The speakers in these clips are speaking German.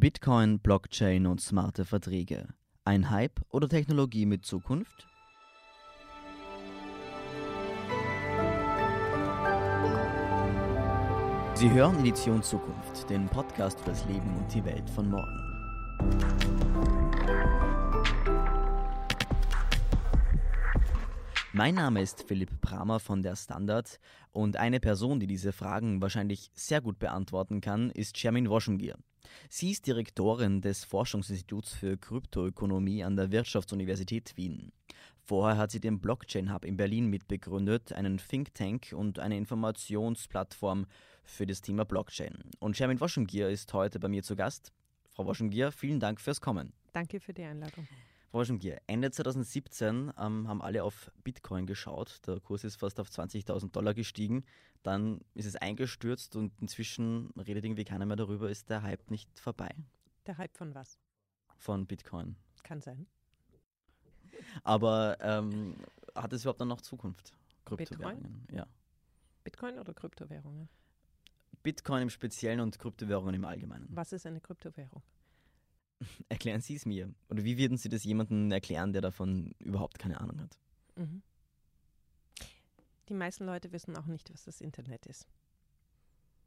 Bitcoin, Blockchain und smarte Verträge. Ein Hype oder Technologie mit Zukunft? Sie hören Edition Zukunft, den Podcast für das Leben und die Welt von morgen. Mein Name ist Philipp Bramer von der Standard und eine Person, die diese Fragen wahrscheinlich sehr gut beantworten kann, ist Shermin Woschengier. Sie ist Direktorin des Forschungsinstituts für Kryptoökonomie an der Wirtschaftsuniversität Wien. Vorher hat sie den Blockchain Hub in Berlin mitbegründet, einen Think Tank und eine Informationsplattform für das Thema Blockchain. Und Shermin Woschengier ist heute bei mir zu Gast. Frau Woschengier, vielen Dank fürs Kommen. Danke für die Einladung. Frau Woschengier, Ende 2017 ähm, haben alle auf Bitcoin geschaut. Der Kurs ist fast auf 20.000 Dollar gestiegen. Dann ist es eingestürzt und inzwischen redet irgendwie keiner mehr darüber. Ist der Hype nicht vorbei? Der Hype von was? Von Bitcoin. Kann sein. Aber ähm, hat es überhaupt dann noch Zukunft? Kryptowährungen? Bitcoin? Ja. Bitcoin oder Kryptowährungen? Bitcoin im Speziellen und Kryptowährungen im Allgemeinen. Was ist eine Kryptowährung? Erklären Sie es mir. Oder wie würden Sie das jemandem erklären, der davon überhaupt keine Ahnung hat? Mhm. Die meisten Leute wissen auch nicht, was das Internet ist.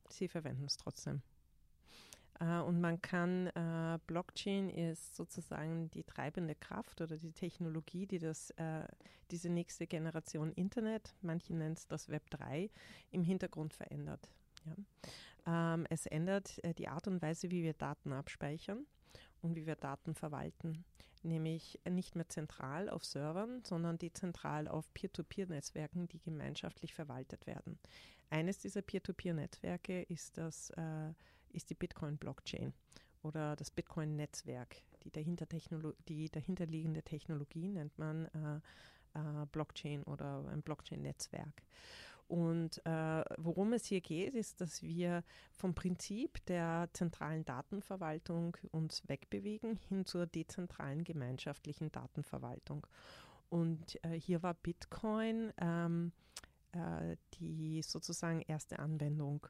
Sie verwenden es trotzdem. Äh, und man kann, äh, Blockchain ist sozusagen die treibende Kraft oder die Technologie, die das, äh, diese nächste Generation Internet, manche nennen es das Web 3, im Hintergrund verändert. Ja. Ähm, es ändert äh, die Art und Weise, wie wir Daten abspeichern und wie wir Daten verwalten. Nämlich nicht mehr zentral auf Servern, sondern dezentral auf Peer-to-Peer-Netzwerken, die gemeinschaftlich verwaltet werden. Eines dieser Peer-to-Peer-Netzwerke ist, das, äh, ist die Bitcoin-Blockchain oder das Bitcoin-Netzwerk. Die, dahinter die dahinterliegende Technologie nennt man äh, äh, Blockchain oder ein Blockchain-Netzwerk. Und äh, worum es hier geht, ist, dass wir vom Prinzip der zentralen Datenverwaltung uns wegbewegen hin zur dezentralen gemeinschaftlichen Datenverwaltung. Und äh, hier war Bitcoin ähm, äh, die sozusagen erste Anwendung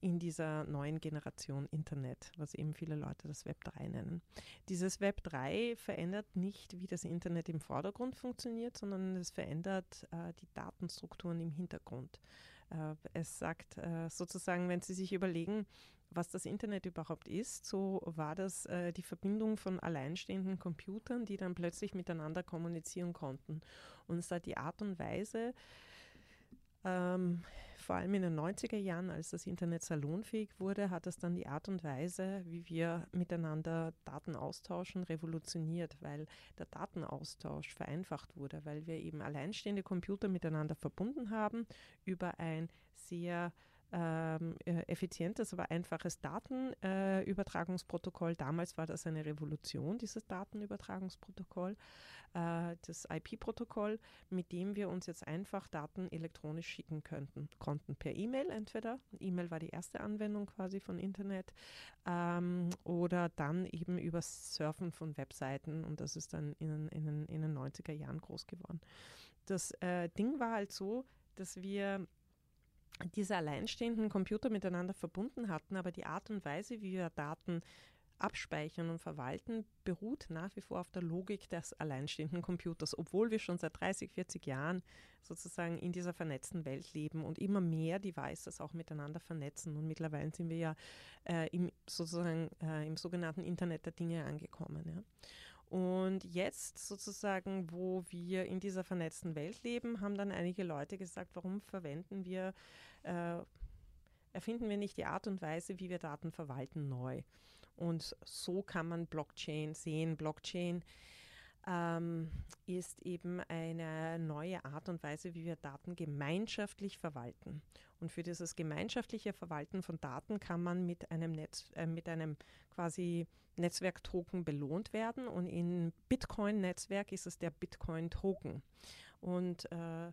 in dieser neuen Generation Internet, was eben viele Leute das Web 3 nennen. Dieses Web 3 verändert nicht, wie das Internet im Vordergrund funktioniert, sondern es verändert äh, die Datenstrukturen im Hintergrund. Äh, es sagt äh, sozusagen, wenn Sie sich überlegen, was das Internet überhaupt ist, so war das äh, die Verbindung von alleinstehenden Computern, die dann plötzlich miteinander kommunizieren konnten. Und es hat die Art und Weise, ähm, vor allem in den 90er Jahren, als das Internet salonfähig wurde, hat das dann die Art und Weise, wie wir miteinander Daten austauschen, revolutioniert, weil der Datenaustausch vereinfacht wurde, weil wir eben alleinstehende Computer miteinander verbunden haben über ein sehr ähm, äh, effizientes, aber einfaches Datenübertragungsprotokoll. Äh, Damals war das eine Revolution, dieses Datenübertragungsprotokoll, äh, das IP-Protokoll, mit dem wir uns jetzt einfach Daten elektronisch schicken könnten, konnten per E-Mail entweder. E-Mail war die erste Anwendung quasi von Internet ähm, oder dann eben über Surfen von Webseiten und das ist dann in, in, in den 90er Jahren groß geworden. Das äh, Ding war halt so, dass wir diese alleinstehenden Computer miteinander verbunden hatten, aber die Art und Weise, wie wir Daten abspeichern und verwalten, beruht nach wie vor auf der Logik des alleinstehenden Computers, obwohl wir schon seit 30, 40 Jahren sozusagen in dieser vernetzten Welt leben und immer mehr Devices auch miteinander vernetzen. Und mittlerweile sind wir ja äh, im, sozusagen äh, im sogenannten Internet der Dinge angekommen. Ja. Und jetzt sozusagen, wo wir in dieser vernetzten Welt leben, haben dann einige Leute gesagt, warum verwenden wir, äh, erfinden wir nicht die Art und Weise, wie wir Daten verwalten, neu. Und so kann man Blockchain sehen. Blockchain ähm, ist eben eine neue Art und Weise, wie wir Daten gemeinschaftlich verwalten. Und für dieses gemeinschaftliche Verwalten von Daten kann man mit einem Netz, äh, mit einem quasi Netzwerktoken belohnt werden. Und im Bitcoin-Netzwerk ist es der Bitcoin-Token. Und äh,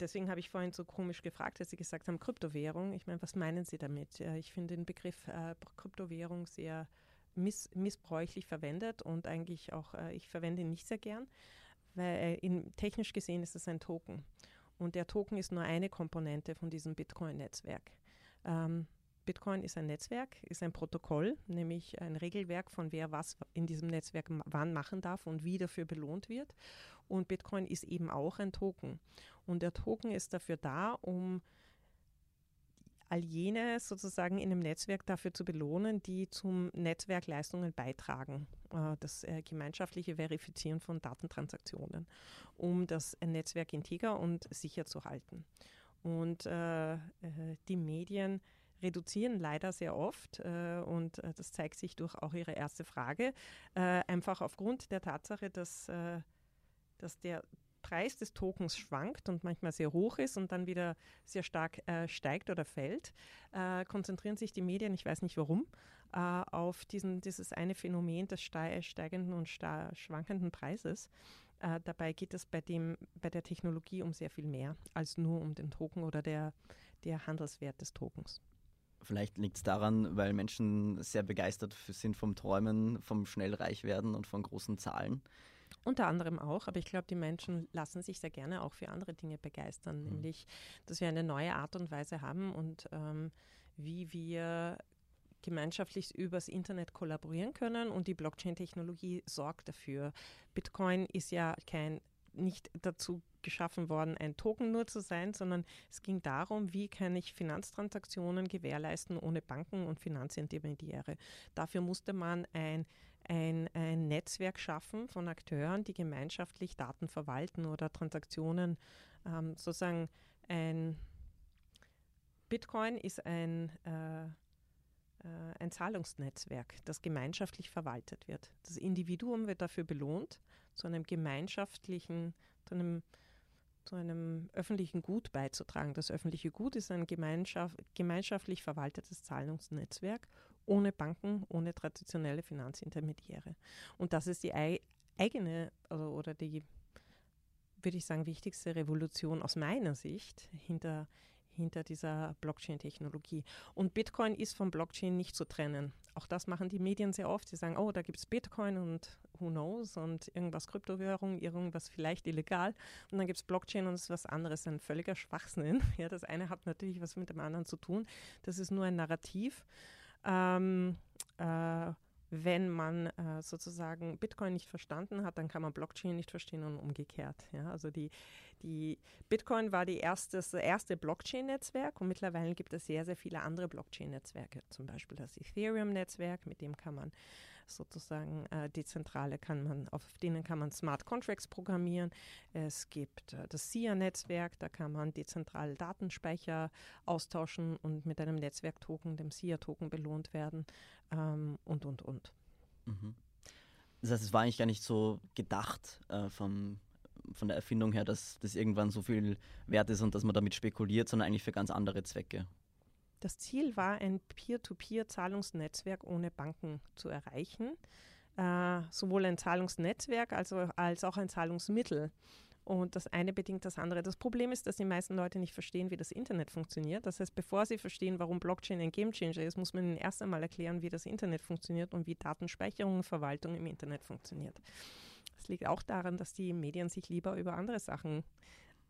deswegen habe ich vorhin so komisch gefragt, als Sie gesagt haben, Kryptowährung. Ich meine, was meinen Sie damit? Ich finde den Begriff äh, Kryptowährung sehr miss missbräuchlich verwendet und eigentlich auch, äh, ich verwende ihn nicht sehr gern, weil äh, in, technisch gesehen ist es ein Token. Und der Token ist nur eine Komponente von diesem Bitcoin-Netzwerk. Ähm, Bitcoin ist ein Netzwerk, ist ein Protokoll, nämlich ein Regelwerk von wer was in diesem Netzwerk wann machen darf und wie dafür belohnt wird. Und Bitcoin ist eben auch ein Token. Und der Token ist dafür da, um all jene sozusagen in einem Netzwerk dafür zu belohnen, die zum Netzwerk Leistungen beitragen. Äh, das äh, gemeinschaftliche Verifizieren von Datentransaktionen, um das Netzwerk integer und sicher zu halten. Und äh, die Medien reduzieren leider sehr oft äh, und äh, das zeigt sich durch auch Ihre erste Frage, äh, einfach aufgrund der Tatsache, dass, äh, dass der Preis des Tokens schwankt und manchmal sehr hoch ist und dann wieder sehr stark äh, steigt oder fällt, äh, konzentrieren sich die Medien, ich weiß nicht warum, auf diesen, dieses eine Phänomen des steigenden und schwankenden Preises. dabei geht es bei, dem, bei der Technologie um sehr viel mehr als nur um den Token oder der, der Handelswert des Tokens. Vielleicht liegt es daran, weil Menschen sehr begeistert sind vom Träumen, vom schnell reich werden und von großen Zahlen. Unter anderem auch, aber ich glaube, die Menschen lassen sich sehr gerne auch für andere Dinge begeistern, mhm. nämlich, dass wir eine neue Art und Weise haben und ähm, wie wir gemeinschaftlich übers Internet kollaborieren können und die Blockchain-Technologie sorgt dafür. Bitcoin ist ja kein nicht dazu geschaffen worden, ein Token nur zu sein, sondern es ging darum, wie kann ich Finanztransaktionen gewährleisten ohne Banken und Finanzintermediäre. Dafür musste man ein ein, ein, Netzwerk schaffen von Akteuren, die gemeinschaftlich Daten verwalten oder Transaktionen ähm, sozusagen ein Bitcoin ist ein, äh, äh, ein Zahlungsnetzwerk, das gemeinschaftlich verwaltet wird. Das Individuum wird dafür belohnt, zu einem gemeinschaftlichen, zu einem zu einem öffentlichen Gut beizutragen. Das öffentliche Gut ist ein gemeinschaft, gemeinschaftlich verwaltetes Zahlungsnetzwerk ohne Banken, ohne traditionelle Finanzintermediäre. Und das ist die eigene also, oder die, würde ich sagen, wichtigste Revolution aus meiner Sicht hinter, hinter dieser Blockchain-Technologie. Und Bitcoin ist vom Blockchain nicht zu trennen. Auch das machen die Medien sehr oft. Sie sagen, oh, da gibt es Bitcoin und who knows und irgendwas Kryptowährung, irgendwas vielleicht illegal. Und dann gibt es Blockchain und es ist was anderes, ein völliger Schwachsinn. Ja, das eine hat natürlich was mit dem anderen zu tun. Das ist nur ein Narrativ. Ähm, äh, wenn man äh, sozusagen Bitcoin nicht verstanden hat, dann kann man Blockchain nicht verstehen und umgekehrt. Ja? Also die, die Bitcoin war die erste, das erste Blockchain-Netzwerk und mittlerweile gibt es sehr, sehr viele andere Blockchain-Netzwerke. Zum Beispiel das Ethereum-Netzwerk, mit dem kann man sozusagen äh, dezentrale kann man, auf denen kann man Smart Contracts programmieren. Es gibt äh, das SIA-Netzwerk, da kann man dezentrale Datenspeicher austauschen und mit einem Netzwerktoken, dem SIA-Token belohnt werden ähm, und, und, und. Mhm. Das heißt, es war eigentlich gar nicht so gedacht äh, vom, von der Erfindung her, dass das irgendwann so viel wert ist und dass man damit spekuliert, sondern eigentlich für ganz andere Zwecke. Das Ziel war, ein Peer-to-Peer-Zahlungsnetzwerk ohne Banken zu erreichen. Äh, sowohl ein Zahlungsnetzwerk als, als auch ein Zahlungsmittel. Und das eine bedingt das andere. Das Problem ist, dass die meisten Leute nicht verstehen, wie das Internet funktioniert. Das heißt, bevor sie verstehen, warum Blockchain ein Gamechanger ist, muss man ihnen erst einmal erklären, wie das Internet funktioniert und wie Datenspeicherung und Verwaltung im Internet funktioniert. Es liegt auch daran, dass die Medien sich lieber über andere Sachen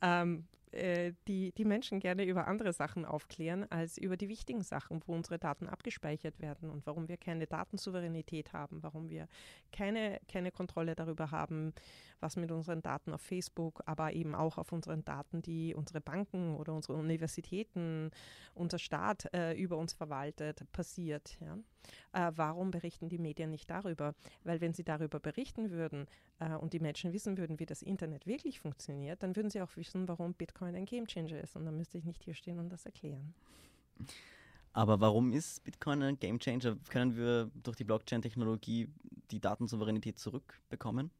ähm, äh, die, die Menschen gerne über andere Sachen aufklären als über die wichtigen Sachen, wo unsere Daten abgespeichert werden und warum wir keine Datensouveränität haben, warum wir keine, keine Kontrolle darüber haben, was mit unseren Daten auf Facebook, aber eben auch auf unseren Daten, die unsere Banken oder unsere Universitäten, unser Staat äh, über uns verwaltet, passiert. Ja? Äh, warum berichten die Medien nicht darüber? Weil wenn sie darüber berichten würden äh, und die Menschen wissen würden, wie das Internet wirklich funktioniert, dann würden sie auch wissen, warum Bitcoin ein Gamechanger ist. Und dann müsste ich nicht hier stehen und das erklären. Aber warum ist Bitcoin ein Gamechanger? Können wir durch die Blockchain-Technologie die Datensouveränität zurückbekommen?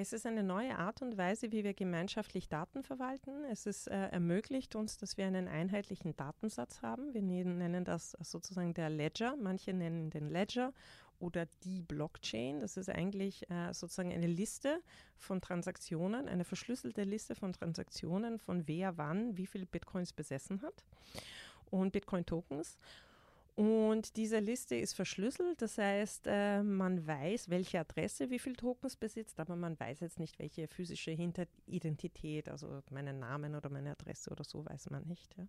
Es ist eine neue Art und Weise, wie wir gemeinschaftlich Daten verwalten. Es ist, äh, ermöglicht uns, dass wir einen einheitlichen Datensatz haben. Wir nennen das sozusagen der Ledger. Manche nennen den Ledger oder die Blockchain. Das ist eigentlich äh, sozusagen eine Liste von Transaktionen, eine verschlüsselte Liste von Transaktionen, von wer wann wie viele Bitcoins besessen hat und Bitcoin-Tokens. Und diese Liste ist verschlüsselt, das heißt, äh, man weiß, welche Adresse wie viel Tokens besitzt, aber man weiß jetzt nicht, welche physische Identität, also meinen Namen oder meine Adresse oder so weiß man nicht. Ja.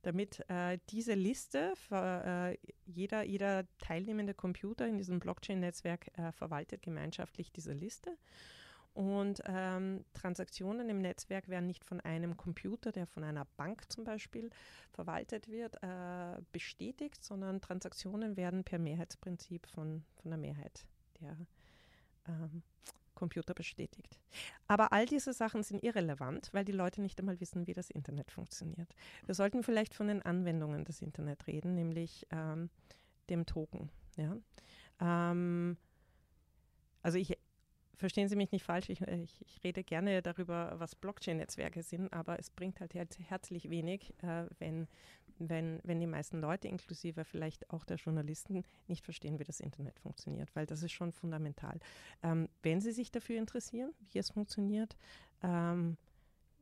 Damit äh, diese Liste, äh, jeder, jeder teilnehmende Computer in diesem Blockchain-Netzwerk verwaltet gemeinschaftlich diese Liste. Und ähm, Transaktionen im Netzwerk werden nicht von einem Computer, der von einer Bank zum Beispiel verwaltet wird, äh, bestätigt, sondern Transaktionen werden per Mehrheitsprinzip von, von der Mehrheit der ähm, Computer bestätigt. Aber all diese Sachen sind irrelevant, weil die Leute nicht einmal wissen, wie das Internet funktioniert. Wir sollten vielleicht von den Anwendungen des Internet reden, nämlich ähm, dem Token. Ja? Ähm, also ich verstehen Sie mich nicht falsch, ich, äh, ich, ich rede gerne darüber, was Blockchain-Netzwerke sind, aber es bringt halt herzlich wenig, äh, wenn, wenn, wenn die meisten Leute, inklusive vielleicht auch der Journalisten, nicht verstehen, wie das Internet funktioniert, weil das ist schon fundamental. Ähm, wenn Sie sich dafür interessieren, wie es funktioniert, ähm,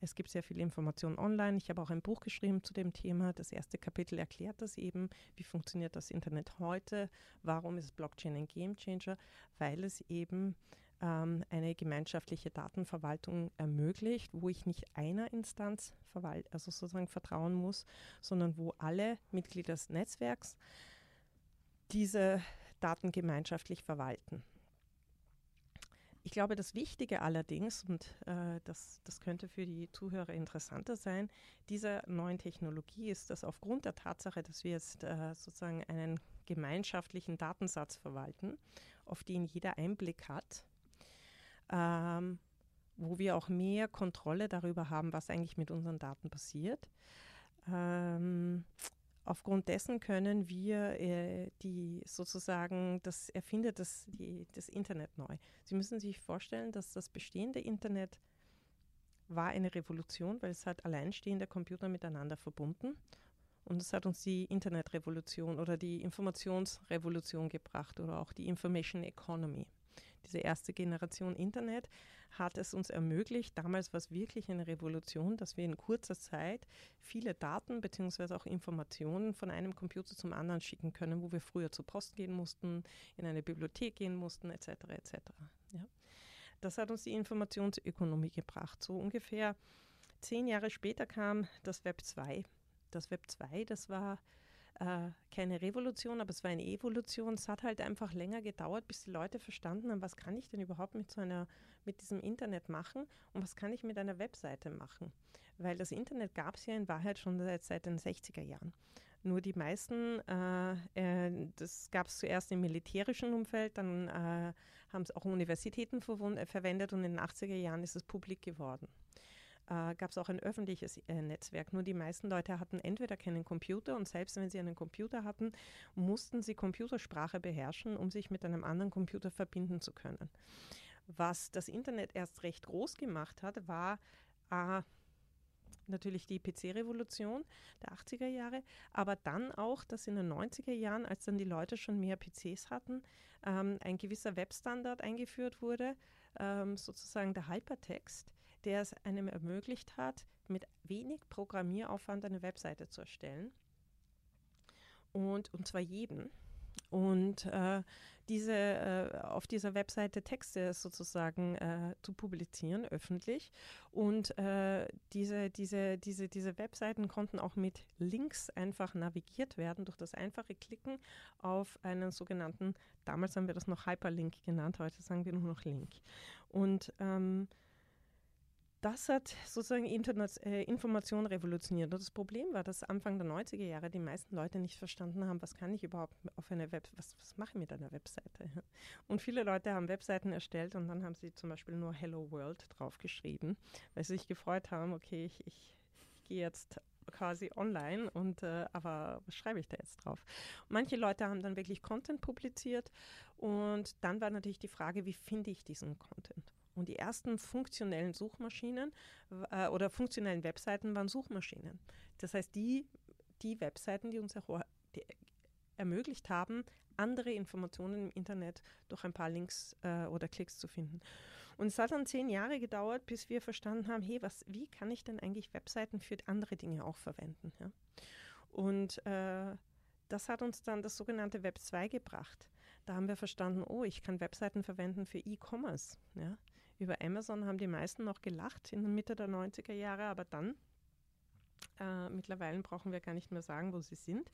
es gibt sehr viele Informationen online. Ich habe auch ein Buch geschrieben zu dem Thema. Das erste Kapitel erklärt das eben. Wie funktioniert das Internet heute? Warum ist Blockchain ein Gamechanger? Weil es eben ähm, eine gemeinschaftliche Datenverwaltung ermöglicht, wo ich nicht einer Instanz verwalt, also sozusagen vertrauen muss, sondern wo alle Mitglieder des Netzwerks diese Daten gemeinschaftlich verwalten. Ich glaube, das Wichtige allerdings, und äh, das, das könnte für die Zuhörer interessanter sein, dieser neuen Technologie ist, dass aufgrund der Tatsache, dass wir jetzt äh, sozusagen einen gemeinschaftlichen Datensatz verwalten, auf den jeder Einblick hat, ähm, wo wir auch mehr Kontrolle darüber haben, was eigentlich mit unseren Daten passiert. Ähm, aufgrund dessen können wir äh, die sozusagen, das erfindet das, die, das Internet neu. Sie müssen sich vorstellen, dass das bestehende Internet war eine Revolution, weil es hat alleinstehende Computer miteinander verbunden. Und es hat uns die Internetrevolution oder die Informationsrevolution gebracht oder auch die Information Economy diese erste Generation Internet hat es uns ermöglicht, damals war es wirklich eine Revolution, dass wir in kurzer Zeit viele Daten bzw. auch Informationen von einem Computer zum anderen schicken können, wo wir früher zur Post gehen mussten, in eine Bibliothek gehen mussten, etc. etc. Ja. Das hat uns die Informationsökonomie gebracht. So ungefähr zehn Jahre später kam das Web 2. Das Web 2, das war äh, keine Revolution, aber es war eine Evolution. Es hat halt einfach länger gedauert, bis die Leute verstanden haben, was kann ich denn überhaupt mit so einer, mit diesem Internet machen und was kann ich mit einer Webseite machen. Weil das Internet gab es ja in Wahrheit schon seit, seit den 60er Jahren. Nur die meisten, äh, äh, das gab es zuerst im militärischen Umfeld, dann äh, haben es auch Universitäten verwendet und in den 80er Jahren ist es publik geworden äh, gab es auch ein öffentliches äh, Netzwerk. Nur die meisten Leute hatten entweder keinen Computer und selbst wenn sie einen Computer hatten, mussten sie Computersprache beherrschen, um sich mit einem anderen Computer verbinden zu können. Was das Internet erst recht groß gemacht hat, war äh, natürlich die PC-Revolution der 80er Jahre, aber dann auch, dass in den 90er Jahren, als dann die Leute schon mehr PCs hatten, ähm, ein gewisser Webstandard eingeführt wurde, ähm, sozusagen der Hypertext, der es einem ermöglicht hat, mit wenig Programmieraufwand eine Webseite zu erstellen. Und, und zwar jeden. Und äh, diese, äh, auf dieser Webseite Texte sozusagen äh, zu publizieren, öffentlich. Und äh, diese, diese, diese, diese Webseiten konnten auch mit Links einfach navigiert werden, durch das einfache Klicken auf einen sogenannten, damals haben wir das noch Hyperlink genannt, heute sagen wir nur noch Link. Und ähm, das hat sozusagen äh, Information revolutioniert. Und das Problem war, dass Anfang der 90er Jahre die meisten Leute nicht verstanden haben, was kann ich überhaupt auf einer Web, was, was mache ich mit einer Webseite? Und viele Leute haben Webseiten erstellt und dann haben sie zum Beispiel nur Hello World draufgeschrieben, weil sie sich gefreut haben, okay, ich, ich, ich gehe jetzt quasi online und äh, aber was schreibe ich da jetzt drauf? Manche Leute haben dann wirklich Content publiziert und dann war natürlich die Frage, wie finde ich diesen Content? Und die ersten funktionellen Suchmaschinen äh, oder funktionellen Webseiten waren Suchmaschinen. Das heißt, die, die Webseiten, die uns die ermöglicht haben, andere Informationen im Internet durch ein paar Links äh, oder Klicks zu finden. Und es hat dann zehn Jahre gedauert, bis wir verstanden haben, hey, was, wie kann ich denn eigentlich Webseiten für andere Dinge auch verwenden? Ja? Und äh, das hat uns dann das sogenannte Web 2 gebracht. Da haben wir verstanden, oh, ich kann Webseiten verwenden für E-Commerce. Ja. Über Amazon haben die meisten noch gelacht in der Mitte der 90er Jahre, aber dann, äh, mittlerweile brauchen wir gar nicht mehr sagen, wo sie sind.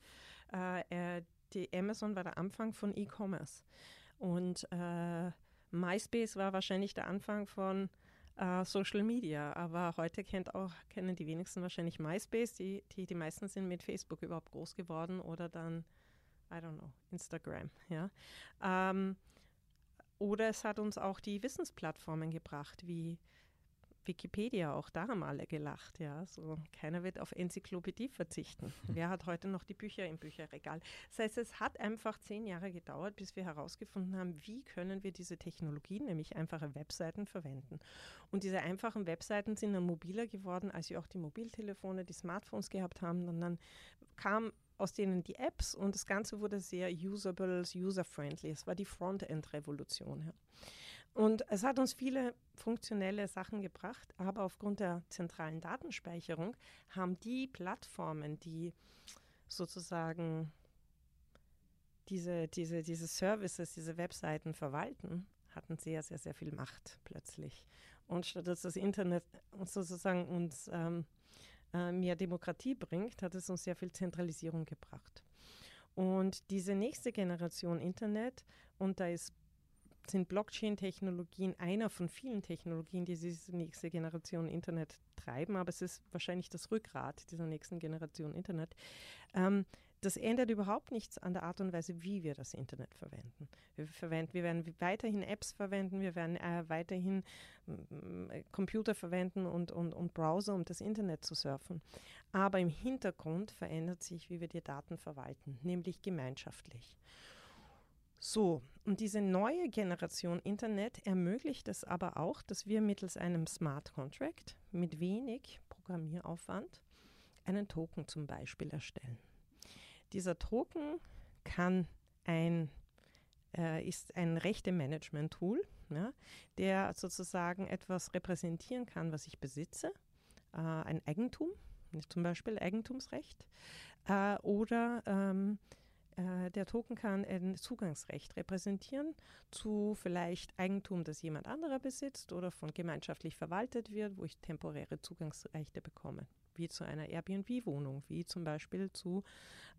Äh, die Amazon war der Anfang von E-Commerce. Und äh, MySpace war wahrscheinlich der Anfang von äh, Social Media. Aber heute auch, kennen die wenigsten wahrscheinlich MySpace. Die, die, die meisten sind mit Facebook überhaupt groß geworden oder dann, I don't know, Instagram. Ja. Ähm, oder es hat uns auch die Wissensplattformen gebracht, wie Wikipedia, auch da haben alle gelacht, ja. So, keiner wird auf Enzyklopädie verzichten. Wer hat heute noch die Bücher im Bücherregal? Das heißt, es hat einfach zehn Jahre gedauert, bis wir herausgefunden haben, wie können wir diese Technologien, nämlich einfache Webseiten, verwenden. Und diese einfachen Webseiten sind dann mobiler geworden, als wir auch die Mobiltelefone, die Smartphones gehabt haben. Und dann kam aus denen die Apps und das Ganze wurde sehr usable, user-friendly. Es war die Frontend-Revolution. Ja. Und es hat uns viele funktionelle Sachen gebracht, aber aufgrund der zentralen Datenspeicherung haben die Plattformen, die sozusagen diese, diese, diese Services, diese Webseiten verwalten, hatten sehr, sehr, sehr viel Macht plötzlich. Und statt dass das Internet sozusagen uns ähm, äh, mehr Demokratie bringt, hat es uns sehr viel Zentralisierung gebracht. Und diese nächste Generation Internet, und da ist sind Blockchain-Technologien einer von vielen Technologien, die diese nächste Generation Internet treiben, aber es ist wahrscheinlich das Rückgrat dieser nächsten Generation Internet. Ähm, das ändert überhaupt nichts an der Art und Weise, wie wir das Internet verwenden. Wir, verwenden, wir werden weiterhin Apps verwenden, wir werden äh, weiterhin äh, Computer verwenden und, und, und Browser, um das Internet zu surfen. Aber im Hintergrund verändert sich, wie wir die Daten verwalten, nämlich gemeinschaftlich. So, und diese neue Generation Internet ermöglicht es aber auch, dass wir mittels einem Smart Contract mit wenig Programmieraufwand einen Token zum Beispiel erstellen. Dieser Token kann ein, äh, ist ein Rechte-Management-Tool, ja, der sozusagen etwas repräsentieren kann, was ich besitze, äh, ein Eigentum, zum Beispiel Eigentumsrecht, äh, oder ähm, äh, der Token kann ein Zugangsrecht repräsentieren zu vielleicht Eigentum, das jemand anderer besitzt oder von gemeinschaftlich verwaltet wird, wo ich temporäre Zugangsrechte bekomme, wie zu einer Airbnb-Wohnung, wie zum Beispiel zu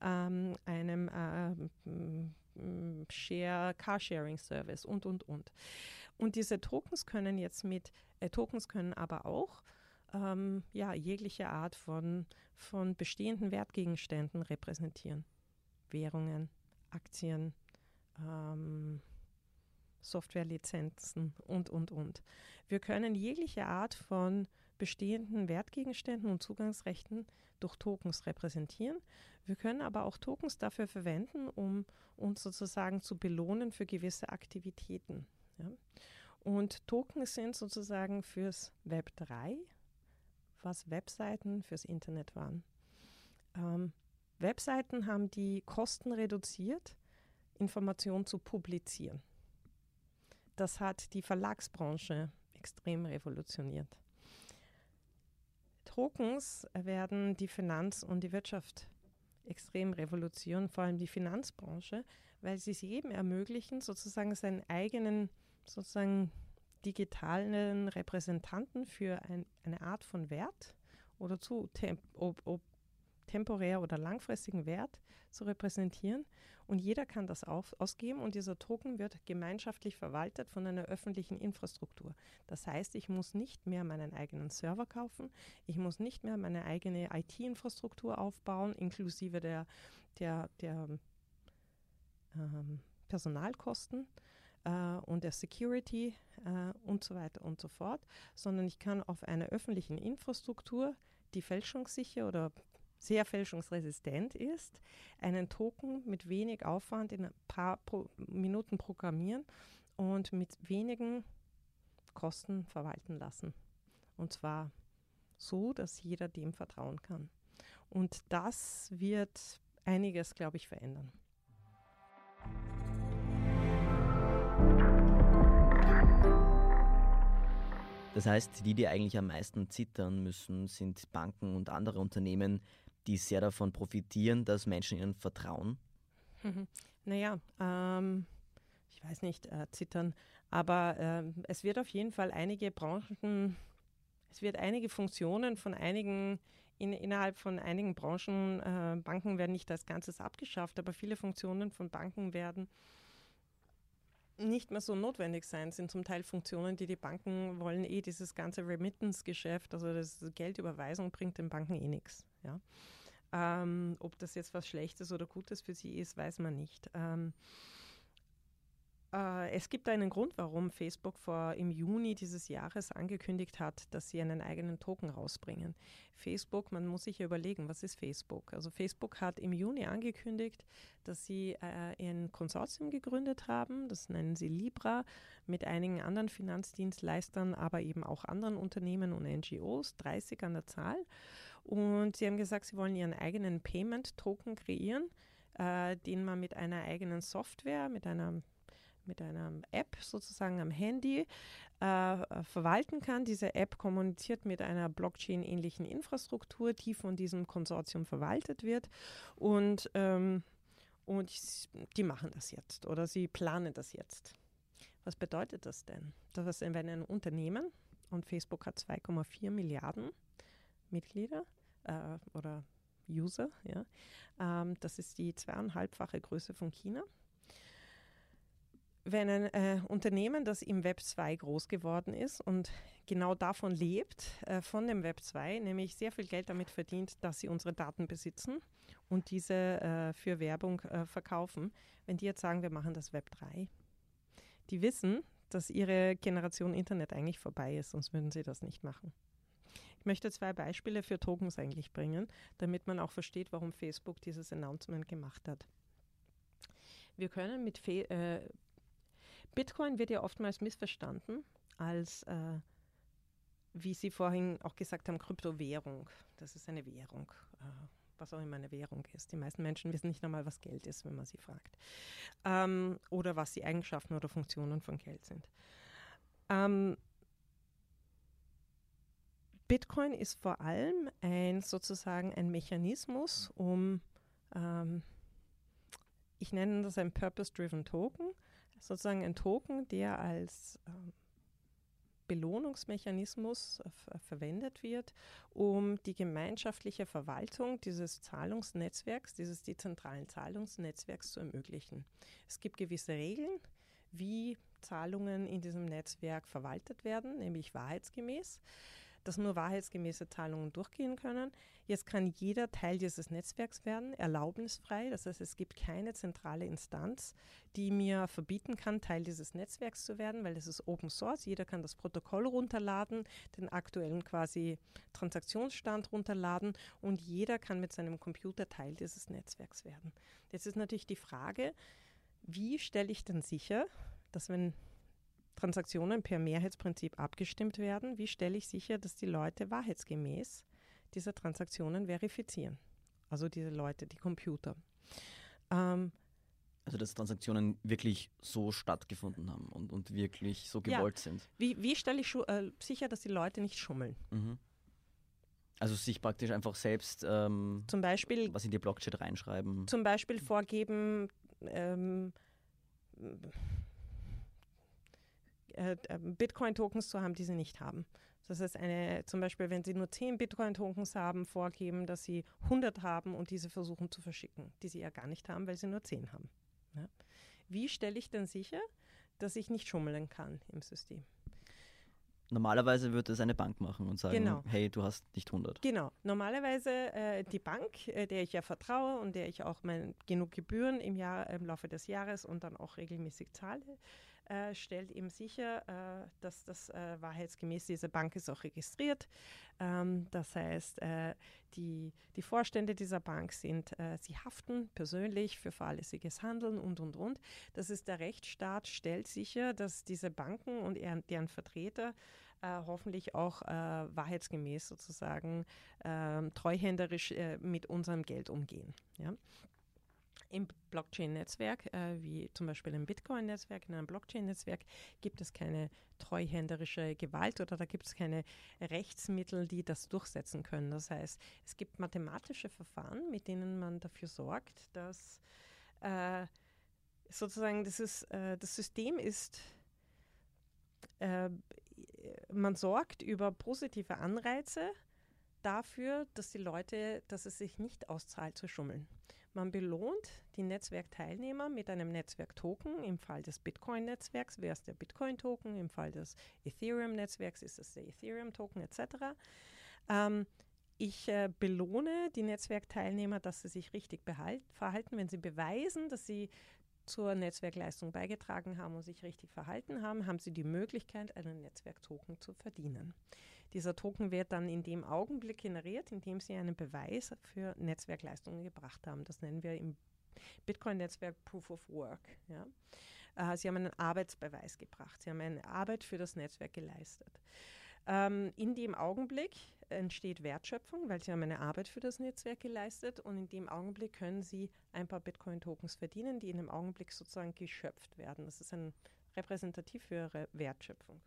ähm, einem äh, Share Carsharing Service und und und. Und diese Tokens können jetzt mit äh, Tokens können aber auch ähm, ja, jegliche Art von, von bestehenden Wertgegenständen repräsentieren. Währungen, Aktien, ähm, Softwarelizenzen und, und, und. Wir können jegliche Art von bestehenden Wertgegenständen und Zugangsrechten durch Tokens repräsentieren. Wir können aber auch Tokens dafür verwenden, um uns sozusagen zu belohnen für gewisse Aktivitäten. Ja. Und Tokens sind sozusagen fürs Web 3, was Webseiten fürs Internet waren. Ähm, Webseiten haben die Kosten reduziert, Informationen zu publizieren. Das hat die Verlagsbranche extrem revolutioniert. Tokens werden die Finanz- und die Wirtschaft extrem revolutionieren, vor allem die Finanzbranche, weil sie es jedem ermöglichen, sozusagen seinen eigenen sozusagen digitalen Repräsentanten für ein, eine Art von Wert oder zu, ob, ob temporär oder langfristigen Wert zu repräsentieren. Und jeder kann das auf, ausgeben und dieser Token wird gemeinschaftlich verwaltet von einer öffentlichen Infrastruktur. Das heißt, ich muss nicht mehr meinen eigenen Server kaufen, ich muss nicht mehr meine eigene IT-Infrastruktur aufbauen, inklusive der, der, der ähm, Personalkosten äh, und der Security äh, und so weiter und so fort, sondern ich kann auf einer öffentlichen Infrastruktur, die fälschungssicher oder sehr fälschungsresistent ist, einen Token mit wenig Aufwand in ein paar Pro Minuten programmieren und mit wenigen Kosten verwalten lassen. Und zwar so, dass jeder dem vertrauen kann. Und das wird einiges, glaube ich, verändern. Das heißt, die, die eigentlich am meisten zittern müssen, sind Banken und andere Unternehmen, die sehr davon profitieren, dass Menschen ihnen vertrauen? Mhm. Naja, ähm, ich weiß nicht, äh, zittern, aber äh, es wird auf jeden Fall einige Branchen, es wird einige Funktionen von einigen in, innerhalb von einigen Branchen, äh, Banken werden nicht als Ganzes abgeschafft, aber viele Funktionen von Banken werden nicht mehr so notwendig sein, sind zum Teil Funktionen, die die Banken wollen eh dieses ganze Remittance-Geschäft, also das Geldüberweisung bringt den Banken eh nichts. Ja. Ähm, ob das jetzt was Schlechtes oder Gutes für sie ist, weiß man nicht. Ähm, äh, es gibt einen Grund, warum Facebook vor im Juni dieses Jahres angekündigt hat, dass sie einen eigenen Token rausbringen. Facebook, man muss sich ja überlegen, was ist Facebook? Also Facebook hat im Juni angekündigt, dass sie äh, ein Konsortium gegründet haben, das nennen sie Libra, mit einigen anderen Finanzdienstleistern, aber eben auch anderen Unternehmen und NGOs, 30 an der Zahl. Und sie haben gesagt, sie wollen ihren eigenen Payment-Token kreieren, äh, den man mit einer eigenen Software, mit einer mit einer App sozusagen am Handy äh, verwalten kann. Diese App kommuniziert mit einer Blockchain-ähnlichen Infrastruktur, die von diesem Konsortium verwaltet wird. Und, ähm, und die machen das jetzt oder sie planen das jetzt. Was bedeutet das denn? Das ist, wenn ein Unternehmen, und Facebook hat 2,4 Milliarden Mitglieder äh, oder User, ja, ähm, das ist die zweieinhalbfache Größe von China. Wenn ein äh, Unternehmen, das im Web 2 groß geworden ist und genau davon lebt, äh, von dem Web 2, nämlich sehr viel Geld damit verdient, dass sie unsere Daten besitzen und diese äh, für Werbung äh, verkaufen, wenn die jetzt sagen, wir machen das Web 3, die wissen, dass ihre Generation Internet eigentlich vorbei ist, sonst würden sie das nicht machen. Ich möchte zwei Beispiele für Tokens eigentlich bringen, damit man auch versteht, warum Facebook dieses Announcement gemacht hat. Wir können mit Fe äh, Bitcoin wird ja oftmals missverstanden als, äh, wie Sie vorhin auch gesagt haben, Kryptowährung. Das ist eine Währung, äh, was auch immer eine Währung ist. Die meisten Menschen wissen nicht einmal, was Geld ist, wenn man sie fragt. Ähm, oder was die Eigenschaften oder Funktionen von Geld sind. Ähm, Bitcoin ist vor allem ein sozusagen ein Mechanismus, um, ähm, ich nenne das ein Purpose-Driven Token, sozusagen ein Token, der als ähm, Belohnungsmechanismus äh, verwendet wird, um die gemeinschaftliche Verwaltung dieses Zahlungsnetzwerks, dieses dezentralen Zahlungsnetzwerks zu ermöglichen. Es gibt gewisse Regeln, wie Zahlungen in diesem Netzwerk verwaltet werden, nämlich wahrheitsgemäß dass nur wahrheitsgemäße Zahlungen durchgehen können. Jetzt kann jeder Teil dieses Netzwerks werden, erlaubnisfrei. Das heißt, es gibt keine zentrale Instanz, die mir verbieten kann, Teil dieses Netzwerks zu werden, weil es ist Open Source. Jeder kann das Protokoll runterladen, den aktuellen quasi Transaktionsstand runterladen und jeder kann mit seinem Computer Teil dieses Netzwerks werden. Jetzt ist natürlich die Frage, wie stelle ich denn sicher, dass wenn Transaktionen per Mehrheitsprinzip abgestimmt werden, wie stelle ich sicher, dass die Leute wahrheitsgemäß diese Transaktionen verifizieren? Also diese Leute, die Computer. Ähm, also dass Transaktionen wirklich so stattgefunden haben und, und wirklich so gewollt ja. sind. Wie, wie stelle ich äh, sicher, dass die Leute nicht schummeln? Mhm. Also sich praktisch einfach selbst ähm, zum Beispiel, was in die Blockchain reinschreiben. Zum Beispiel vorgeben, ähm, äh, ähm, Bitcoin-Tokens zu haben, die sie nicht haben. Das heißt, eine, zum Beispiel, wenn sie nur 10 Bitcoin-Tokens haben, vorgeben, dass sie 100 haben und diese versuchen zu verschicken, die sie ja gar nicht haben, weil sie nur 10 haben. Ja? Wie stelle ich denn sicher, dass ich nicht schummeln kann im System? Normalerweise würde es eine Bank machen und sagen, genau. hey, du hast nicht 100. Genau. Normalerweise äh, die Bank, äh, der ich ja vertraue und der ich auch mein, genug Gebühren im, Jahr, im Laufe des Jahres und dann auch regelmäßig zahle, äh, stellt eben sicher, äh, dass das äh, wahrheitsgemäß diese Bank ist auch registriert. Ähm, das heißt, äh, die, die Vorstände dieser Bank sind, äh, sie haften persönlich für fahrlässiges Handeln und, und, und. Das ist der Rechtsstaat, stellt sicher, dass diese Banken und deren Vertreter äh, hoffentlich auch wahrheitsgemäß sozusagen äh, treuhänderisch mit unserem Geld umgehen. Ja? Im Blockchain-Netzwerk, äh, wie zum Beispiel im Bitcoin-Netzwerk, in einem Blockchain-Netzwerk, gibt es keine treuhänderische Gewalt oder da gibt es keine Rechtsmittel, die das durchsetzen können. Das heißt, es gibt mathematische Verfahren, mit denen man dafür sorgt, dass äh, sozusagen, das, ist, äh, das System ist, äh, man sorgt über positive Anreize dafür, dass die Leute, dass es sich nicht auszahlt zu schummeln. Man belohnt die Netzwerkteilnehmer mit einem Netzwerktoken. Im Fall des Bitcoin-Netzwerks wäre es der Bitcoin-Token, im Fall des Ethereum-Netzwerks ist es der Ethereum-Token etc. Ähm, ich äh, belohne die Netzwerkteilnehmer, dass sie sich richtig verhalten, wenn sie beweisen, dass sie zur Netzwerkleistung beigetragen haben und sich richtig verhalten haben, haben sie die Möglichkeit, einen Netzwerktoken zu verdienen. Dieser Token wird dann in dem Augenblick generiert, in dem sie einen Beweis für Netzwerkleistungen gebracht haben. Das nennen wir im Bitcoin-Netzwerk Proof of Work. Ja. Äh, sie haben einen Arbeitsbeweis gebracht. Sie haben eine Arbeit für das Netzwerk geleistet. Ähm, in dem Augenblick entsteht Wertschöpfung, weil sie haben eine Arbeit für das Netzwerk geleistet und in dem Augenblick können sie ein paar Bitcoin-Tokens verdienen, die in dem Augenblick sozusagen geschöpft werden. Das ist ein repräsentativ für ihre Wertschöpfung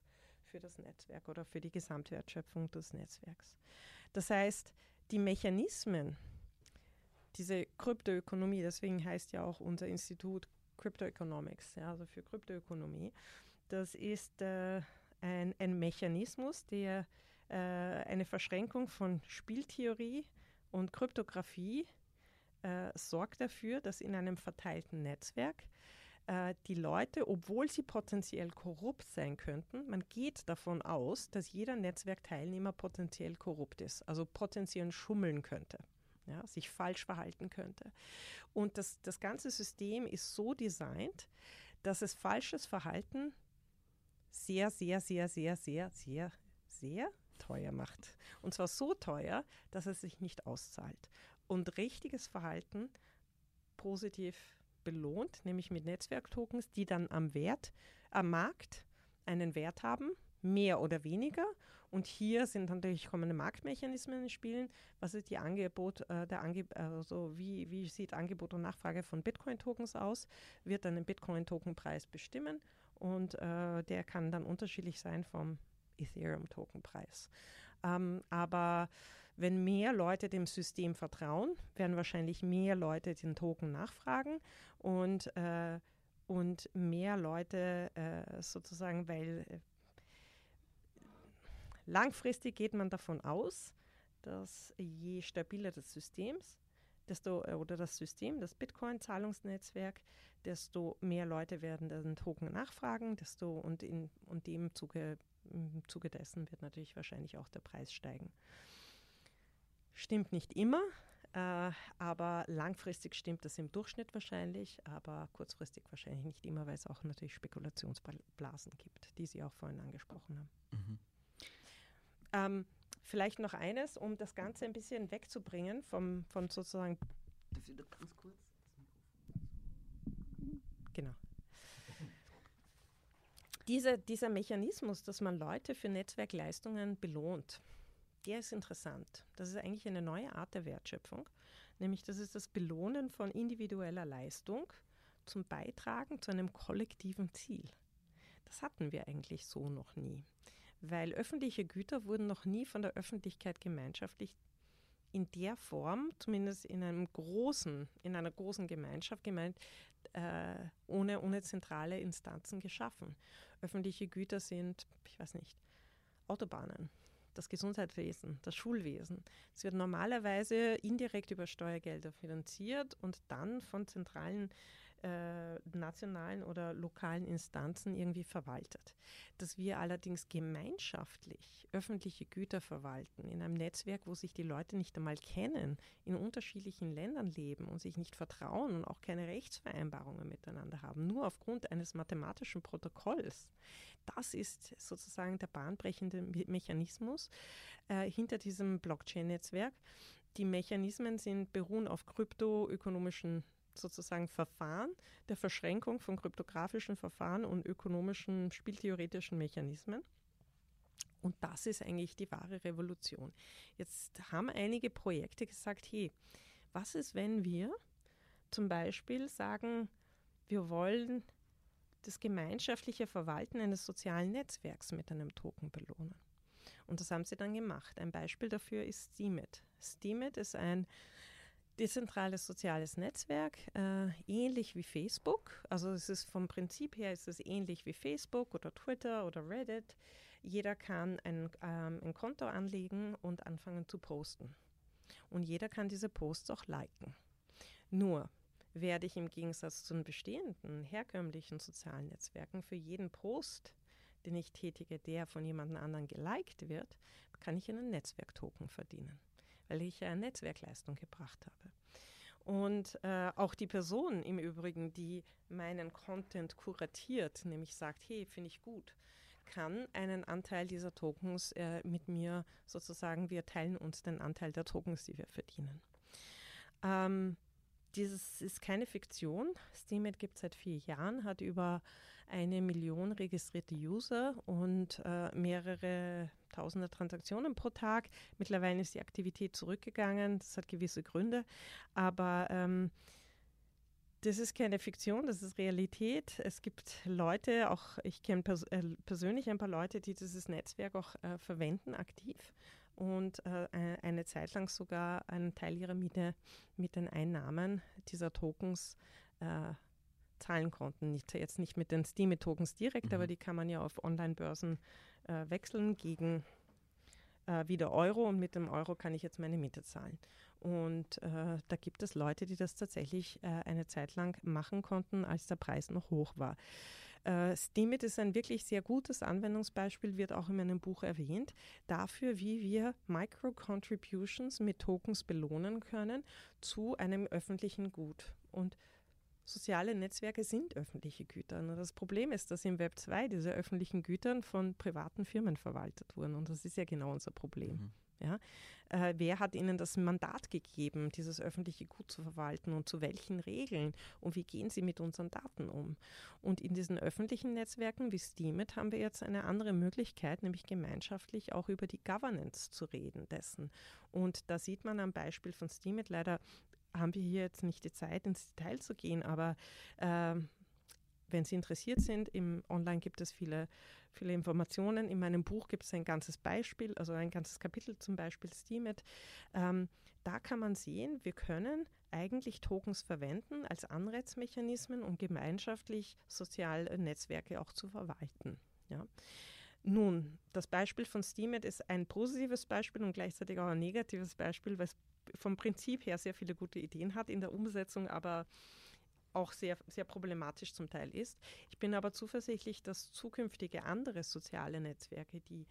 für das Netzwerk oder für die Gesamtwertschöpfung des Netzwerks. Das heißt, die Mechanismen, diese Kryptoökonomie, deswegen heißt ja auch unser Institut Crypto Economics, ja, also für Kryptoökonomie, das ist äh, ein, ein Mechanismus, der äh, eine Verschränkung von Spieltheorie und Kryptographie äh, sorgt dafür, dass in einem verteilten Netzwerk äh, die Leute, obwohl sie potenziell korrupt sein könnten, man geht davon aus, dass jeder Netzwerkteilnehmer potenziell korrupt ist, also potenziell schummeln könnte. Ja, sich falsch verhalten könnte. Und das, das ganze System ist so designt, dass es falsches Verhalten sehr, sehr, sehr, sehr, sehr, sehr, sehr teuer macht. Und zwar so teuer, dass es sich nicht auszahlt. Und richtiges Verhalten positiv belohnt, nämlich mit Netzwerktokens, die dann am Wert, am Markt einen Wert haben, mehr oder weniger. Und hier sind natürlich kommende Marktmechanismen ins Spiel. Was ist die Angebot, äh, der Ange also wie, wie sieht Angebot und Nachfrage von Bitcoin-Tokens aus? Wird dann den Bitcoin-Tokenpreis bestimmen und äh, der kann dann unterschiedlich sein vom Ethereum-Tokenpreis. Ähm, aber wenn mehr Leute dem System vertrauen, werden wahrscheinlich mehr Leute den Token nachfragen und, äh, und mehr Leute äh, sozusagen, weil äh, langfristig geht man davon aus, dass je stabiler das System, desto äh, oder das System, das Bitcoin-Zahlungsnetzwerk, desto mehr Leute werden den Token nachfragen, desto und in und dem Zuge, im Zuge dessen wird natürlich wahrscheinlich auch der Preis steigen. Stimmt nicht immer, äh, aber langfristig stimmt das im Durchschnitt wahrscheinlich, aber kurzfristig wahrscheinlich nicht immer, weil es auch natürlich Spekulationsblasen gibt, die Sie auch vorhin angesprochen haben. Mhm. Ähm, vielleicht noch eines, um das Ganze ein bisschen wegzubringen vom, von sozusagen. Darf ich noch ganz kurz? Genau. Diese, dieser Mechanismus, dass man Leute für Netzwerkleistungen belohnt, der ist interessant. Das ist eigentlich eine neue Art der Wertschöpfung, nämlich das ist das Belohnen von individueller Leistung zum Beitragen zu einem kollektiven Ziel. Das hatten wir eigentlich so noch nie, weil öffentliche Güter wurden noch nie von der Öffentlichkeit gemeinschaftlich in der Form, zumindest in einem großen, in einer großen Gemeinschaft gemeint, äh, ohne, ohne zentrale Instanzen geschaffen. Öffentliche Güter sind, ich weiß nicht, Autobahnen, das Gesundheitswesen, das Schulwesen. Es wird normalerweise indirekt über Steuergelder finanziert und dann von zentralen äh, nationalen oder lokalen Instanzen irgendwie verwaltet. Dass wir allerdings gemeinschaftlich öffentliche Güter verwalten, in einem Netzwerk, wo sich die Leute nicht einmal kennen, in unterschiedlichen Ländern leben und sich nicht vertrauen und auch keine Rechtsvereinbarungen miteinander haben, nur aufgrund eines mathematischen Protokolls. Das ist sozusagen der bahnbrechende Mechanismus äh, hinter diesem Blockchain-Netzwerk. Die Mechanismen sind, beruhen auf kryptoökonomischen sozusagen Verfahren der Verschränkung von kryptografischen Verfahren und ökonomischen spieltheoretischen Mechanismen. Und das ist eigentlich die wahre Revolution. Jetzt haben einige Projekte gesagt, hey, was ist, wenn wir zum Beispiel sagen, wir wollen das gemeinschaftliche Verwalten eines sozialen Netzwerks mit einem Token belohnen? Und das haben sie dann gemacht. Ein Beispiel dafür ist Steemit. Steemit ist ein dezentrales soziales Netzwerk, äh, ähnlich wie Facebook. Also es ist vom Prinzip her ist es ähnlich wie Facebook oder Twitter oder Reddit. Jeder kann ein, ähm, ein Konto anlegen und anfangen zu posten. Und jeder kann diese Posts auch liken. Nur werde ich im Gegensatz zu den bestehenden herkömmlichen sozialen Netzwerken für jeden Post, den ich tätige, der von jemand anderen geliked wird, kann ich einen Netzwerktoken verdienen weil ich ja Netzwerkleistung gebracht habe. Und äh, auch die Person im Übrigen, die meinen Content kuratiert, nämlich sagt, hey, finde ich gut, kann einen Anteil dieser Tokens äh, mit mir sozusagen, wir teilen uns den Anteil der Tokens, die wir verdienen. Ähm, dieses ist keine Fiktion. Steemit gibt es seit vier Jahren, hat über eine Million registrierte User und äh, mehrere tausende Transaktionen pro Tag. Mittlerweile ist die Aktivität zurückgegangen. Das hat gewisse Gründe. Aber ähm, das ist keine Fiktion, das ist Realität. Es gibt Leute, auch ich kenne pers äh, persönlich ein paar Leute, die dieses Netzwerk auch äh, verwenden, aktiv und äh, eine Zeit lang sogar einen Teil ihrer Miete mit den Einnahmen dieser Tokens äh, zahlen konnten. Nicht, jetzt nicht mit den Steam-Tokens direkt, mhm. aber die kann man ja auf Online-Börsen äh, wechseln gegen äh, wieder Euro und mit dem Euro kann ich jetzt meine Miete zahlen. Und äh, da gibt es Leute, die das tatsächlich äh, eine Zeit lang machen konnten, als der Preis noch hoch war. Äh, Steemit ist ein wirklich sehr gutes Anwendungsbeispiel, wird auch in meinem Buch erwähnt, dafür, wie wir Micro-Contributions mit Tokens belohnen können zu einem öffentlichen Gut. Und soziale Netzwerke sind öffentliche Güter. Und das Problem ist, dass im Web 2 diese öffentlichen Güter von privaten Firmen verwaltet wurden. Und das ist ja genau unser Problem. Mhm. Ja? Äh, wer hat ihnen das Mandat gegeben, dieses öffentliche Gut zu verwalten und zu welchen Regeln und wie gehen sie mit unseren Daten um? Und in diesen öffentlichen Netzwerken wie Steemit haben wir jetzt eine andere Möglichkeit, nämlich gemeinschaftlich auch über die Governance zu reden dessen. Und da sieht man am Beispiel von Steemit leider haben wir hier jetzt nicht die Zeit, ins Detail zu gehen, aber äh, wenn Sie interessiert sind, im Online gibt es viele, viele Informationen. In meinem Buch gibt es ein ganzes Beispiel, also ein ganzes Kapitel zum Beispiel Steemit. Ähm, da kann man sehen, wir können eigentlich Tokens verwenden als Anreizmechanismen, um gemeinschaftlich soziale Netzwerke auch zu verwalten. Ja. Nun, das Beispiel von Steemit ist ein positives Beispiel und gleichzeitig auch ein negatives Beispiel, weil es vom Prinzip her sehr viele gute Ideen hat, in der Umsetzung aber auch sehr, sehr problematisch zum Teil ist. Ich bin aber zuversichtlich, dass zukünftige andere soziale Netzwerke, die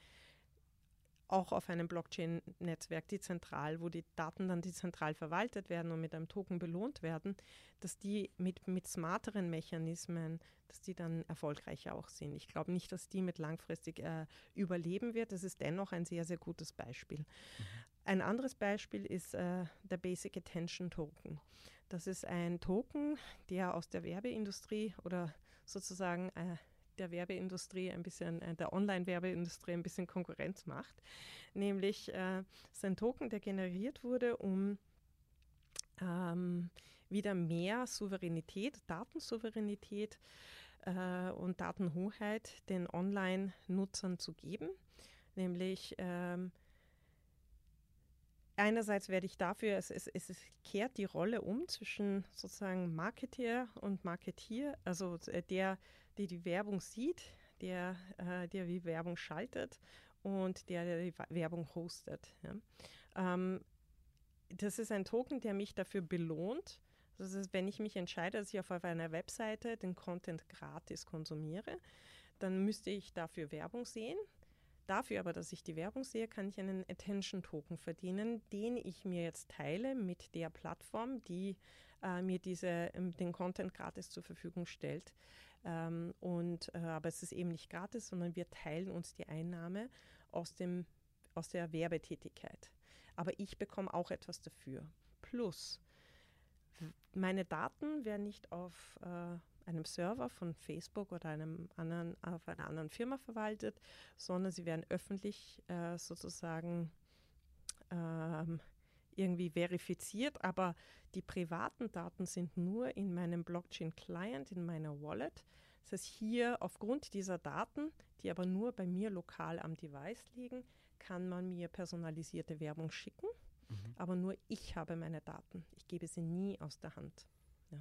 auch auf einem Blockchain-Netzwerk dezentral, wo die Daten dann dezentral verwaltet werden und mit einem Token belohnt werden, dass die mit, mit smarteren Mechanismen, dass die dann erfolgreicher auch sind. Ich glaube nicht, dass die mit langfristig äh, überleben wird. Das ist dennoch ein sehr, sehr gutes Beispiel. Mhm. Ein anderes Beispiel ist äh, der Basic Attention Token. Das ist ein Token, der aus der Werbeindustrie oder sozusagen äh, der Werbeindustrie ein bisschen, äh, der Online-Werbeindustrie ein bisschen Konkurrenz macht. Nämlich äh, ist ein Token, der generiert wurde, um ähm, wieder mehr Souveränität, Datensouveränität äh, und Datenhoheit den Online-Nutzern zu geben. Nämlich ähm, einerseits werde ich dafür, es, es, es kehrt die Rolle um zwischen sozusagen Marketeer und Marketier, also äh, der, der die Werbung sieht, der, äh, der die Werbung schaltet und der, der die Werbung hostet. Ja. Ähm, das ist ein Token, der mich dafür belohnt. Das ist, wenn ich mich entscheide, dass ich auf einer Webseite den Content gratis konsumiere, dann müsste ich dafür Werbung sehen. Dafür aber, dass ich die Werbung sehe, kann ich einen Attention-Token verdienen, den ich mir jetzt teile mit der Plattform, die äh, mir diese, ähm, den Content gratis zur Verfügung stellt. Ähm, und, äh, aber es ist eben nicht gratis, sondern wir teilen uns die Einnahme aus, dem, aus der Werbetätigkeit. Aber ich bekomme auch etwas dafür. Plus, meine Daten werden nicht auf äh, einem Server von Facebook oder einem anderen, auf einer anderen Firma verwaltet, sondern sie werden öffentlich äh, sozusagen ähm, irgendwie verifiziert, aber die privaten Daten sind nur in meinem Blockchain-Client, in meiner Wallet. Das heißt, hier aufgrund dieser Daten, die aber nur bei mir lokal am Device liegen, kann man mir personalisierte Werbung schicken Mhm. Aber nur ich habe meine Daten. Ich gebe sie nie aus der Hand. Ja?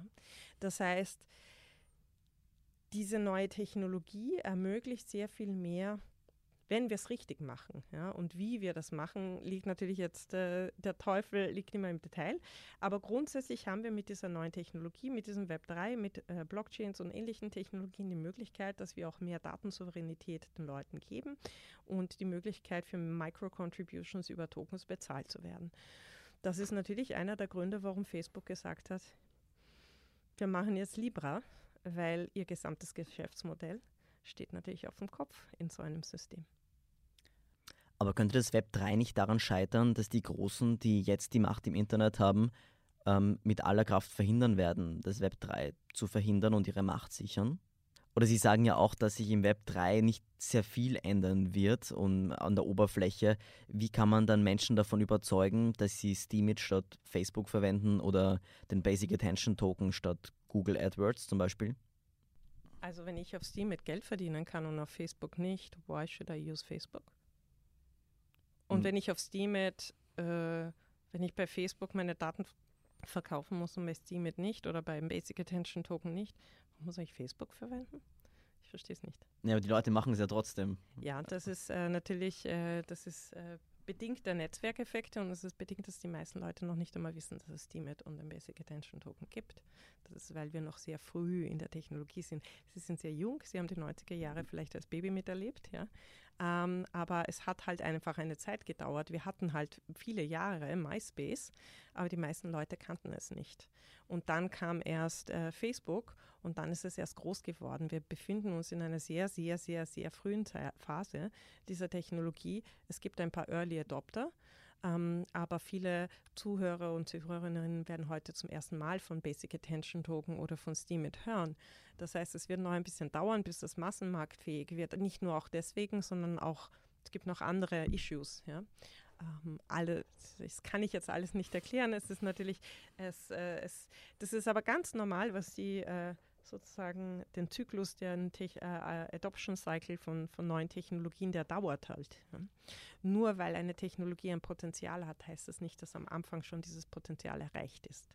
Das heißt, diese neue Technologie ermöglicht sehr viel mehr wenn wir es richtig machen. Ja, und wie wir das machen, liegt natürlich jetzt, äh, der Teufel liegt immer im Detail. Aber grundsätzlich haben wir mit dieser neuen Technologie, mit diesem Web 3, mit äh, Blockchains und ähnlichen Technologien die Möglichkeit, dass wir auch mehr Datensouveränität den Leuten geben und die Möglichkeit für Micro-Contributions über Tokens bezahlt zu werden. Das ist natürlich einer der Gründe, warum Facebook gesagt hat, wir machen jetzt Libra, weil ihr gesamtes Geschäftsmodell steht natürlich auf dem Kopf in so einem System. Aber könnte das Web 3 nicht daran scheitern, dass die Großen, die jetzt die Macht im Internet haben, ähm, mit aller Kraft verhindern werden, das Web 3 zu verhindern und ihre Macht sichern? Oder Sie sagen ja auch, dass sich im Web 3 nicht sehr viel ändern wird und an der Oberfläche. Wie kann man dann Menschen davon überzeugen, dass sie Steemit statt Facebook verwenden oder den Basic Attention Token statt Google AdWords zum Beispiel? Also wenn ich auf Steemit Geld verdienen kann und auf Facebook nicht, why should I use Facebook? Und mhm. wenn ich auf Steemit, äh, wenn ich bei Facebook meine Daten verkaufen muss und bei Steemit nicht oder beim Basic Attention Token nicht, muss ich Facebook verwenden? Ich verstehe es nicht. Ja, aber die Leute machen es ja trotzdem. Ja, das ist äh, natürlich, äh, das ist bedingt der Netzwerkeffekte und es ist bedingt, dass die meisten Leute noch nicht einmal wissen, dass es Steemit und den Basic Attention Token gibt. Das ist, weil wir noch sehr früh in der Technologie sind. Sie sind sehr jung, sie haben die 90er Jahre vielleicht als Baby miterlebt, ja. Ähm, aber es hat halt einfach eine Zeit gedauert. Wir hatten halt viele Jahre MySpace, aber die meisten Leute kannten es nicht. Und dann kam erst äh, Facebook und dann ist es erst groß geworden. Wir befinden uns in einer sehr, sehr, sehr, sehr frühen Phase dieser Technologie. Es gibt ein paar Early Adopter. Ähm, aber viele Zuhörer und Zuhörerinnen werden heute zum ersten Mal von Basic Attention Token oder von Steemit hören. Das heißt, es wird noch ein bisschen dauern, bis das massenmarktfähig wird. Nicht nur auch deswegen, sondern auch, es gibt noch andere Issues. Ja? Ähm, alle, das kann ich jetzt alles nicht erklären. Es ist natürlich, es, äh, es, das ist aber ganz normal, was die äh, sozusagen den Zyklus der äh, äh, Adoption Cycle von, von neuen Technologien, der dauert halt. Ja. Nur weil eine Technologie ein Potenzial hat, heißt das nicht, dass am Anfang schon dieses Potenzial erreicht ist.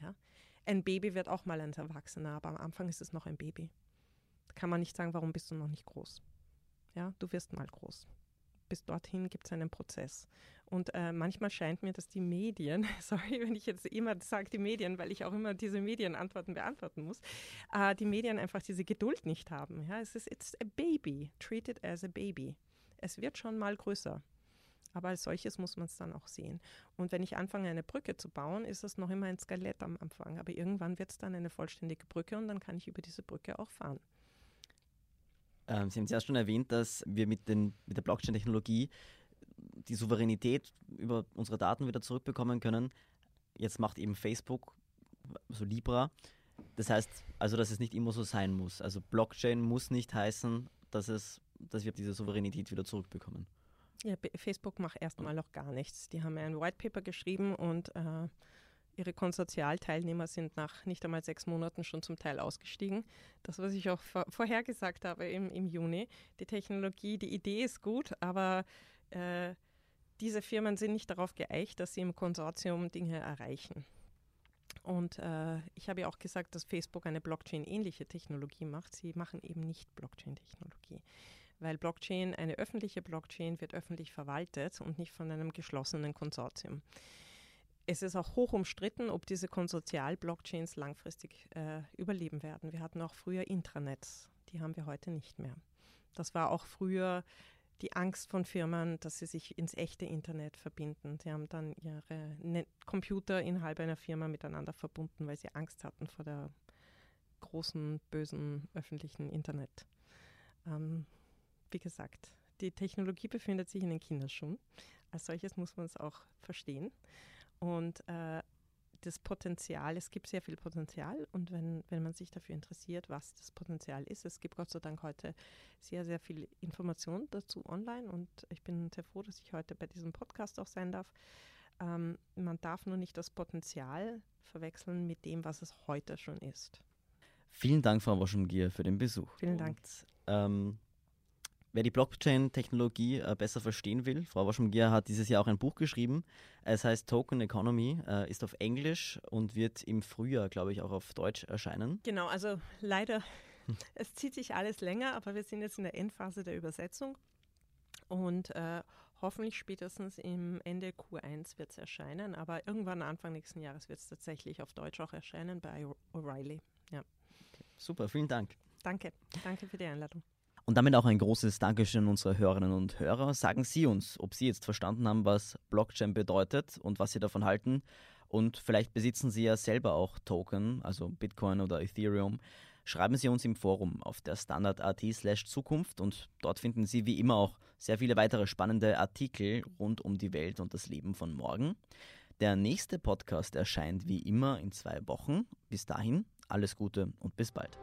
Ja. Ein Baby wird auch mal ein Erwachsener, aber am Anfang ist es noch ein Baby. Da kann man nicht sagen, warum bist du noch nicht groß. Ja, du wirst mal groß bis dorthin gibt es einen Prozess. Und äh, manchmal scheint mir, dass die Medien, sorry, wenn ich jetzt immer sage die Medien, weil ich auch immer diese Medienantworten beantworten muss, äh, die Medien einfach diese Geduld nicht haben. Ja, es ist it's a baby, treat it as a baby. Es wird schon mal größer. Aber als solches muss man es dann auch sehen. Und wenn ich anfange, eine Brücke zu bauen, ist es noch immer ein Skelett am Anfang. Aber irgendwann wird es dann eine vollständige Brücke und dann kann ich über diese Brücke auch fahren. Ähm, Sie haben es ja schon erwähnt, dass wir mit, den, mit der Blockchain-Technologie die Souveränität über unsere Daten wieder zurückbekommen können. Jetzt macht eben Facebook, so Libra. Das heißt also, dass es nicht immer so sein muss. Also Blockchain muss nicht heißen, dass, es, dass wir diese Souveränität wieder zurückbekommen. Ja, Facebook macht erstmal noch gar nichts. Die haben ein White Paper geschrieben und äh, Ihre Konsortialteilnehmer sind nach nicht einmal sechs Monaten schon zum Teil ausgestiegen. Das, was ich auch vor, vorhergesagt habe im, im Juni. Die Technologie, die Idee ist gut, aber äh, diese Firmen sind nicht darauf geeicht, dass sie im Konsortium Dinge erreichen. Und äh, ich habe ja auch gesagt, dass Facebook eine Blockchain-ähnliche Technologie macht. Sie machen eben nicht Blockchain-Technologie. Weil Blockchain, eine öffentliche Blockchain, wird öffentlich verwaltet und nicht von einem geschlossenen Konsortium es ist auch hoch umstritten, ob diese Konsortial-Blockchains langfristig äh, überleben werden. Wir hatten auch früher Intranets, die haben wir heute nicht mehr. Das war auch früher die Angst von Firmen, dass sie sich ins echte Internet verbinden. Sie haben dann ihre Net Computer innerhalb einer Firma miteinander verbunden, weil sie Angst hatten vor der großen, bösen öffentlichen Internet. Ähm, wie gesagt, die Technologie befindet sich in den Kinderschuhen. Als solches muss man es auch verstehen. Und äh, das Potenzial, es gibt sehr viel Potenzial und wenn, wenn man sich dafür interessiert, was das Potenzial ist, es gibt Gott sei Dank heute sehr, sehr viel Information dazu online und ich bin sehr froh, dass ich heute bei diesem Podcast auch sein darf. Ähm, man darf nur nicht das Potenzial verwechseln mit dem, was es heute schon ist. Vielen Dank, Frau Woschengier, für den Besuch. Vielen Dank. Und, ähm, Wer die Blockchain-Technologie äh, besser verstehen will, Frau Waschmgier hat dieses Jahr auch ein Buch geschrieben. Es heißt Token Economy, äh, ist auf Englisch und wird im Frühjahr, glaube ich, auch auf Deutsch erscheinen. Genau, also leider, es zieht sich alles länger, aber wir sind jetzt in der Endphase der Übersetzung und äh, hoffentlich spätestens im Ende Q1 wird es erscheinen, aber irgendwann Anfang nächsten Jahres wird es tatsächlich auf Deutsch auch erscheinen bei O'Reilly. Ja. Super, vielen Dank. Danke, danke für die Einladung. Und damit auch ein großes Dankeschön unserer Hörerinnen und Hörer. Sagen Sie uns, ob Sie jetzt verstanden haben, was Blockchain bedeutet und was Sie davon halten. Und vielleicht besitzen Sie ja selber auch Token, also Bitcoin oder Ethereum. Schreiben Sie uns im Forum auf der Standard.at slash Zukunft und dort finden Sie wie immer auch sehr viele weitere spannende Artikel rund um die Welt und das Leben von morgen. Der nächste Podcast erscheint wie immer in zwei Wochen. Bis dahin, alles Gute und bis bald.